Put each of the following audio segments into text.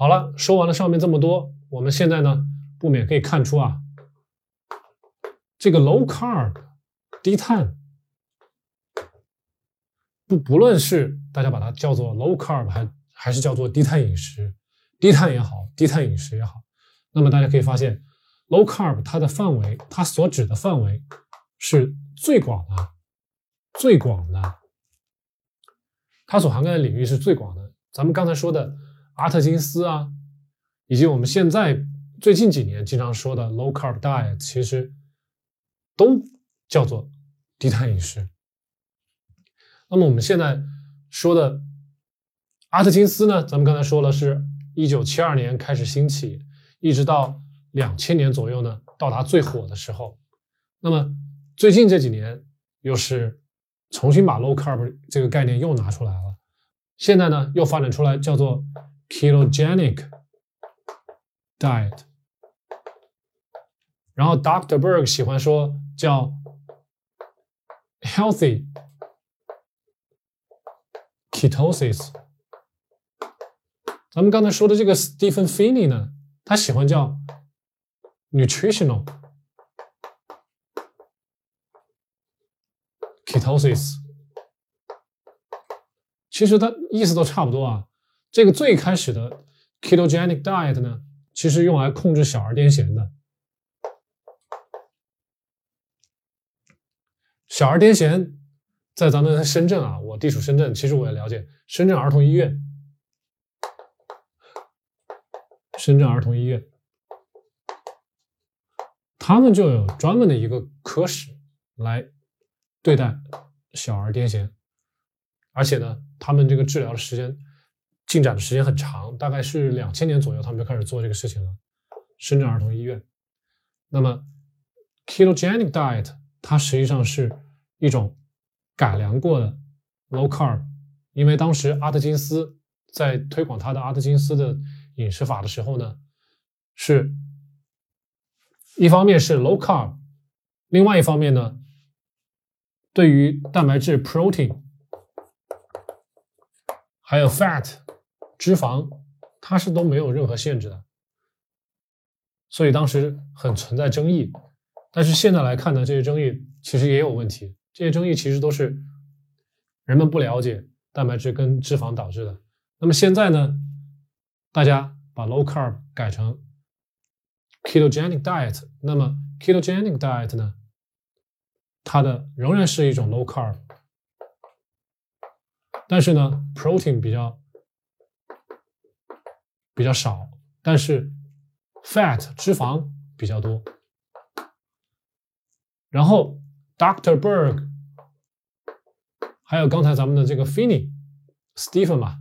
好了，说完了上面这么多，我们现在呢不免可以看出啊，这个 low carb 低碳，不不论是大家把它叫做 low carb 还还是叫做低碳饮食，低碳也好，低碳饮食也好，那么大家可以发现 low carb 它的范围，它所指的范围是最广的，最广的，它所涵盖的领域是最广的。咱们刚才说的。阿特金斯啊，以及我们现在最近几年经常说的 low carb diet，其实都叫做低碳饮食。那么我们现在说的阿特金斯呢，咱们刚才说了，是一九七二年开始兴起，一直到两千年左右呢，到达最火的时候。那么最近这几年，又是重新把 low carb 这个概念又拿出来了，现在呢，又发展出来叫做。ketogenic diet，然后 Dr. Berg 喜欢说叫 healthy ketosis。咱们刚才说的这个 Stephen Finney 呢，他喜欢叫 nutritional ketosis。其实它意思都差不多啊。 这个最开始的 ketogenic diet 呢，其实用来控制小儿癫痫的。小儿癫痫在咱们深圳啊，我地处深圳，其实我也了解深圳儿童医院。深圳儿童医院，他们就有专门的一个科室来对待小儿癫痫，而且呢，他们这个治疗的时间。进展的时间很长，大概是两千年左右，他们就开始做这个事情了。深圳儿童医院。那么，ketogenic diet 它实际上是一种改良过的 low carb，因为当时阿特金斯在推广他的阿特金斯的饮食法的时候呢，是一方面是 low carb，另外一方面呢，对于蛋白质 protein 还有 fat。脂肪，它是都没有任何限制的，所以当时很存在争议。但是现在来看呢，这些争议其实也有问题。这些争议其实都是人们不了解蛋白质跟脂肪导致的。那么现在呢，大家把 low carb 改成 ketogenic diet，那么 ketogenic diet 呢，它的仍然是一种 low carb，但是呢，protein 比较。比较少，但是 fat 脂肪比较多。然后 Dr. Berg，还有刚才咱们的这个 Finny Stephen 嘛，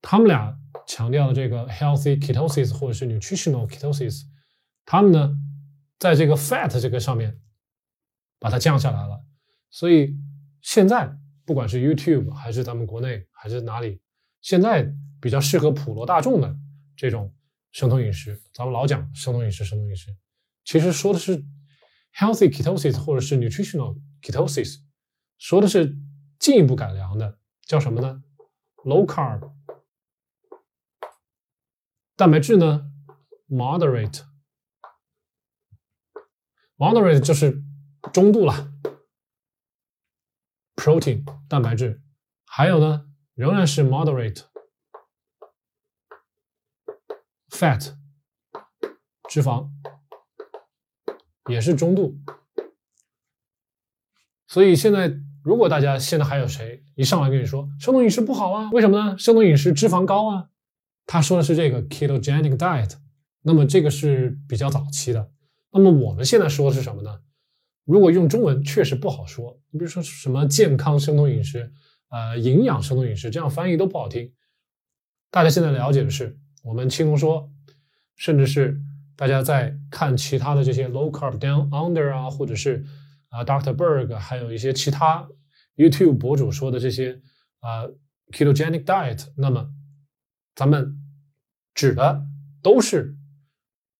他们俩强调的这个 healthy ketosis 或者是 nutritional ketosis，他们呢在这个 fat 这个上面把它降下来了。所以现在不管是 YouTube 还是咱们国内。还是哪里？现在比较适合普罗大众的这种生酮饮食，咱们老讲生酮饮食，生酮饮食，其实说的是 healthy ketosis 或者是 nutritional ketosis，说的是进一步改良的，叫什么呢？low carb，蛋白质呢？moderate，moderate 就是中度了，protein 蛋白质，还有呢？仍然是 moderate fat 脂肪，也是中度。所以现在，如果大家现在还有谁一上来跟你说生酮饮食不好啊？为什么呢？生酮饮食脂肪高啊？他说的是这个 ketogenic diet，那么这个是比较早期的。那么我们现在说的是什么呢？如果用中文确实不好说。你比如说什么健康生酮饮食。呃，营养生酮饮食这样翻译都不好听。大家现在了解的是，我们轻松说，甚至是大家在看其他的这些 low carb down under 啊，或者是啊 Dr. Berg，还有一些其他 YouTube 博主说的这些啊 ketogenic diet，那么咱们指的都是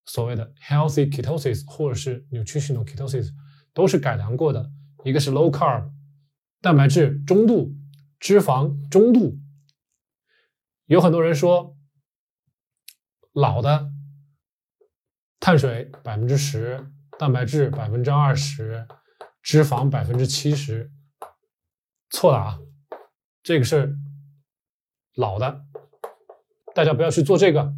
所谓的 healthy ketosis 或者是 nutritional ketosis，都是改良过的。一个是 low carb，蛋白质中度。脂肪中度，有很多人说，老的碳水百分之十，蛋白质百分之二十，脂肪百分之七十，错了啊，这个是老的，大家不要去做这个。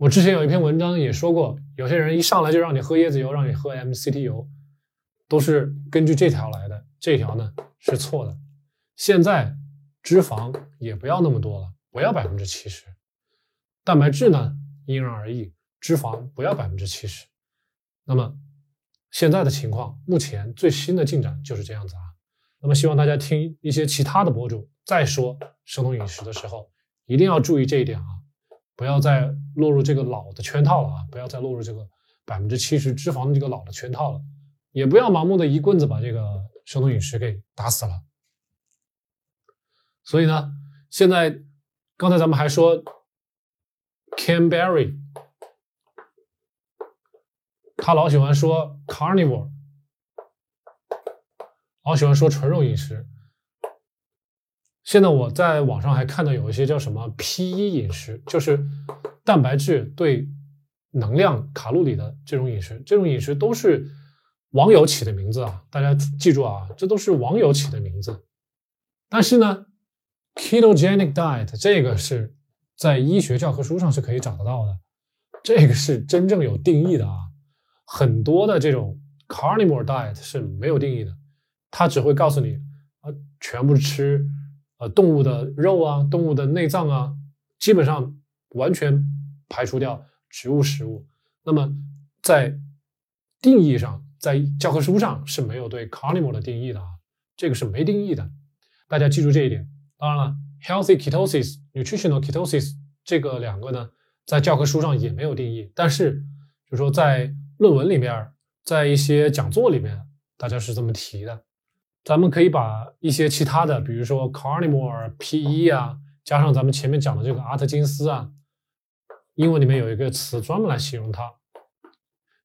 我之前有一篇文章也说过，有些人一上来就让你喝椰子油，让你喝 MCT 油，都是根据这条来的。这条呢是错的。现在脂肪也不要那么多了，不要百分之七十。蛋白质呢因人而异，脂肪不要百分之七十。那么现在的情况，目前最新的进展就是这样子啊。那么希望大家听一些其他的博主再说生酮饮食的时候，一定要注意这一点啊。不要再落入这个老的圈套了啊！不要再落入这个百分之七十脂肪的这个老的圈套了，也不要盲目的一棍子把这个生酮饮食给打死了。所以呢，现在刚才咱们还说，Canberry，他老喜欢说 Carnivore，老喜欢说纯肉饮食。现在我在网上还看到有一些叫什么 P 一饮食，就是蛋白质对能量卡路里的这种饮食，这种饮食都是网友起的名字啊，大家记住啊，这都是网友起的名字。但是呢，ketogenic diet 这个是在医学教科书上是可以找得到的，这个是真正有定义的啊。很多的这种 carnivore diet 是没有定义的，它只会告诉你啊，全部吃。呃，动物的肉啊，动物的内脏啊，基本上完全排除掉植物食物。那么在定义上，在教科书上是没有对 carnivore 的定义的啊，这个是没定义的。大家记住这一点。当然了，healthy ketosis、nutritional ketosis 这个两个呢，在教科书上也没有定义。但是，就说在论文里面，在一些讲座里面，大家是这么提的。咱们可以把一些其他的，比如说 carnivore、P1 啊，加上咱们前面讲的这个阿特金斯啊，英文里面有一个词专门来形容它，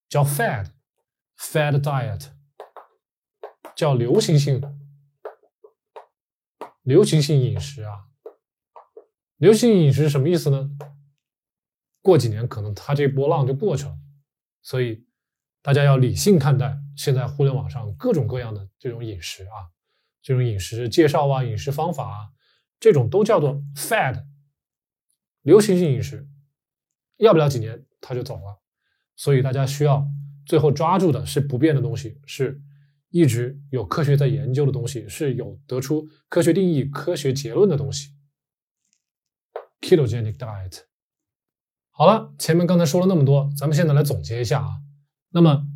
叫 fad，fad diet，叫流行性流行性饮食啊。流行饮食什么意思呢？过几年可能它这波浪就过去了，所以大家要理性看待。现在互联网上各种各样的这种饮食啊，这种饮食介绍啊，饮食方法啊，这种都叫做 fad，流行性饮食，要不了几年它就走了。所以大家需要最后抓住的是不变的东西，是一直有科学在研究的东西，是有得出科学定义、科学结论的东西。ketogenic diet。好了，前面刚才说了那么多，咱们现在来总结一下啊。那么。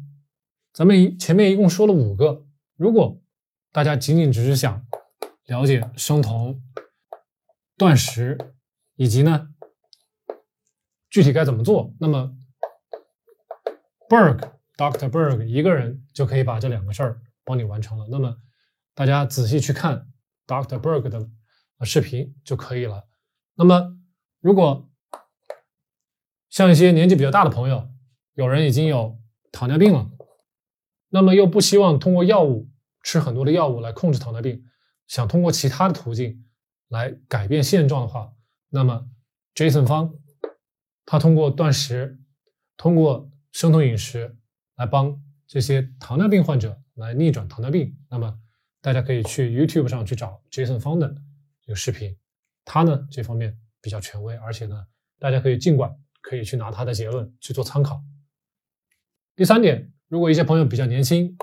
咱们前面一共说了五个，如果大家仅仅只是想了解生酮、断食以及呢具体该怎么做，那么 Berg Dr. Berg 一个人就可以把这两个事儿帮你完成了。那么大家仔细去看 Dr. Berg 的视频就可以了。那么如果像一些年纪比较大的朋友，有人已经有糖尿病了。那么又不希望通过药物吃很多的药物来控制糖尿病，想通过其他的途径来改变现状的话，那么 Jason 方他通过断食，通过生酮饮食来帮这些糖尿病患者来逆转糖尿病。那么大家可以去 YouTube 上去找 Jason 方的这个视频，他呢这方面比较权威，而且呢大家可以尽管可以去拿他的结论去做参考。第三点。如果一些朋友比较年轻，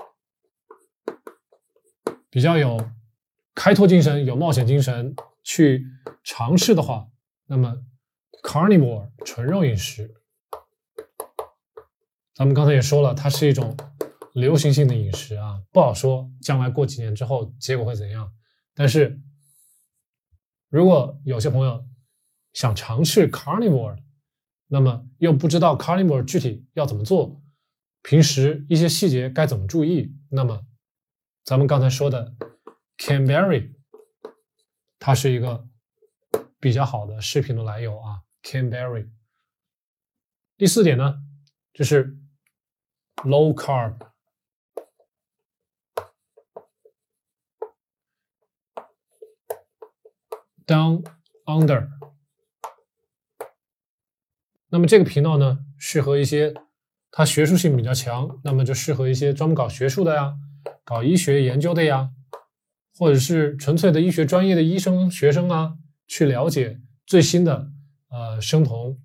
比较有开拓精神、有冒险精神去尝试的话，那么 carnivore 纯肉饮食，咱们刚才也说了，它是一种流行性的饮食啊，不好说将来过几年之后结果会怎样。但是，如果有些朋友想尝试 carnivore，那么又不知道 carnivore 具体要怎么做。平时一些细节该怎么注意？那么，咱们刚才说的 Canberry，它是一个比较好的视频的来由啊。Canberry。第四点呢，就是 low carb down under 那么这个频道呢，适合一些它学术性比较强，那么就适合一些专门搞学术的呀，搞医学研究的呀，或者是纯粹的医学专业的医生学生啊，去了解最新的呃生酮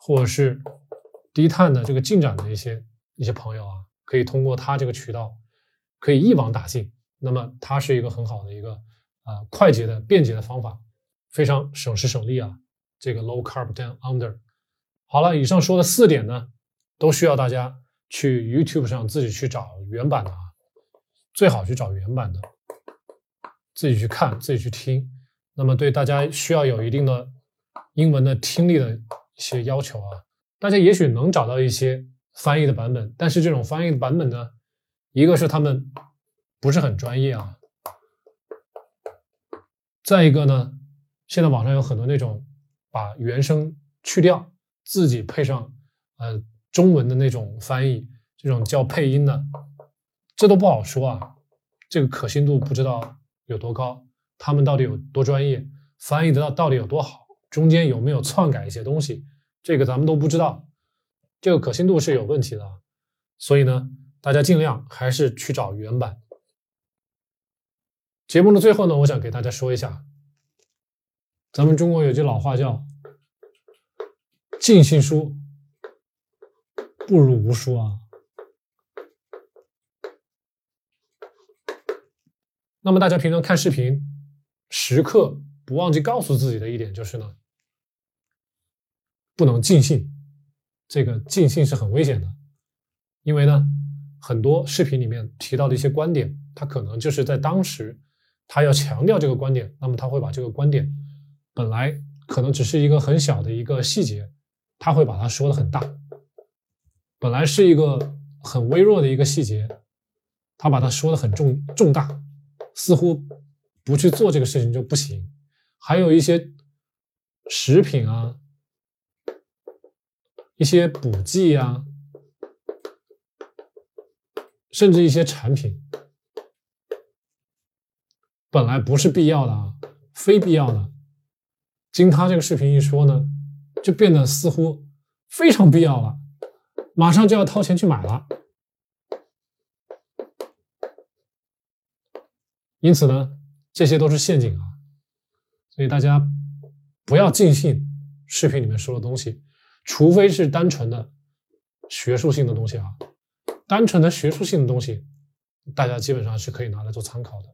或者是低碳的这个进展的一些一些朋友啊，可以通过它这个渠道可以一网打尽。那么它是一个很好的一个啊快捷的便捷的方法，非常省时省力啊。这个 low carb down under。好了，以上说的四点呢，都需要大家去 YouTube 上自己去找原版的啊，最好去找原版的，自己去看，自己去听。那么对大家需要有一定的英文的听力的一些要求啊，大家也许能找到一些翻译的版本，但是这种翻译的版本呢，一个是他们不是很专业啊，再一个呢，现在网上有很多那种把原声去掉。自己配上呃中文的那种翻译，这种叫配音的，这都不好说啊。这个可信度不知道有多高，他们到底有多专业，翻译的到到底有多好，中间有没有篡改一些东西，这个咱们都不知道。这个可信度是有问题的，所以呢，大家尽量还是去找原版。节目的最后呢，我想给大家说一下，咱们中国有句老话叫。尽信书不如无书啊。那么大家平常看视频，时刻不忘记告诉自己的一点就是呢，不能尽信。这个尽信是很危险的，因为呢，很多视频里面提到的一些观点，他可能就是在当时他要强调这个观点，那么他会把这个观点本来可能只是一个很小的一个细节。他会把它说的很大，本来是一个很微弱的一个细节，他把它说的很重重大，似乎不去做这个事情就不行。还有一些食品啊，一些补剂啊，甚至一些产品，本来不是必要的啊，非必要的，经他这个视频一说呢。就变得似乎非常必要了，马上就要掏钱去买了。因此呢，这些都是陷阱啊，所以大家不要尽信视频里面说的东西，除非是单纯的学术性的东西啊。单纯的学术性的东西，大家基本上是可以拿来做参考的。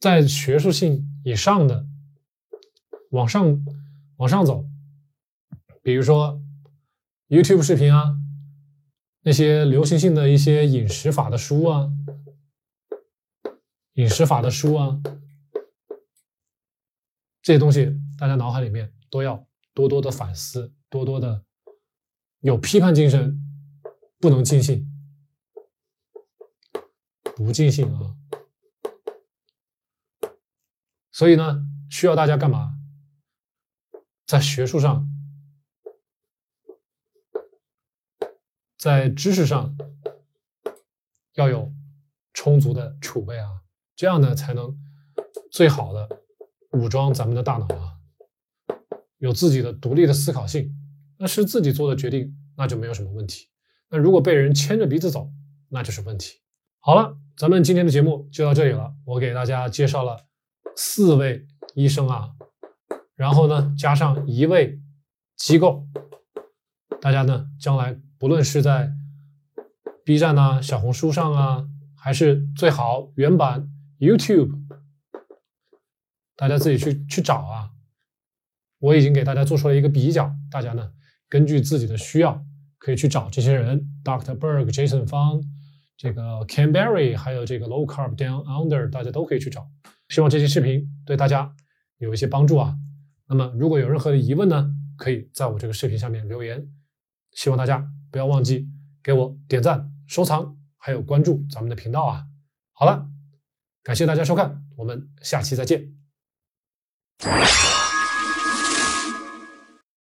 在学术性以上的，往上往上走。比如说，YouTube 视频啊，那些流行性的一些饮食法的书啊，饮食法的书啊，这些东西大家脑海里面都要多多的反思，多多的有批判精神，不能尽信，不尽兴啊。所以呢，需要大家干嘛？在学术上。在知识上要有充足的储备啊，这样呢才能最好的武装咱们的大脑啊，有自己的独立的思考性，那是自己做的决定，那就没有什么问题。那如果被人牵着鼻子走，那就是问题。好了，咱们今天的节目就到这里了，我给大家介绍了四位医生啊，然后呢加上一位机构，大家呢将来。不论是在 B 站啊、小红书上啊，还是最好原版 YouTube，大家自己去去找啊。我已经给大家做出了一个比较，大家呢根据自己的需要可以去找这些人，Dr. Berg、Jason Fang、这个 Canberry，还有这个 Low Carb Down Under，大家都可以去找。希望这期视频对大家有一些帮助啊。那么如果有任何的疑问呢，可以在我这个视频下面留言。希望大家。不要忘记给我点赞、收藏，还有关注咱们的频道啊！好了，感谢大家收看，我们下期再见。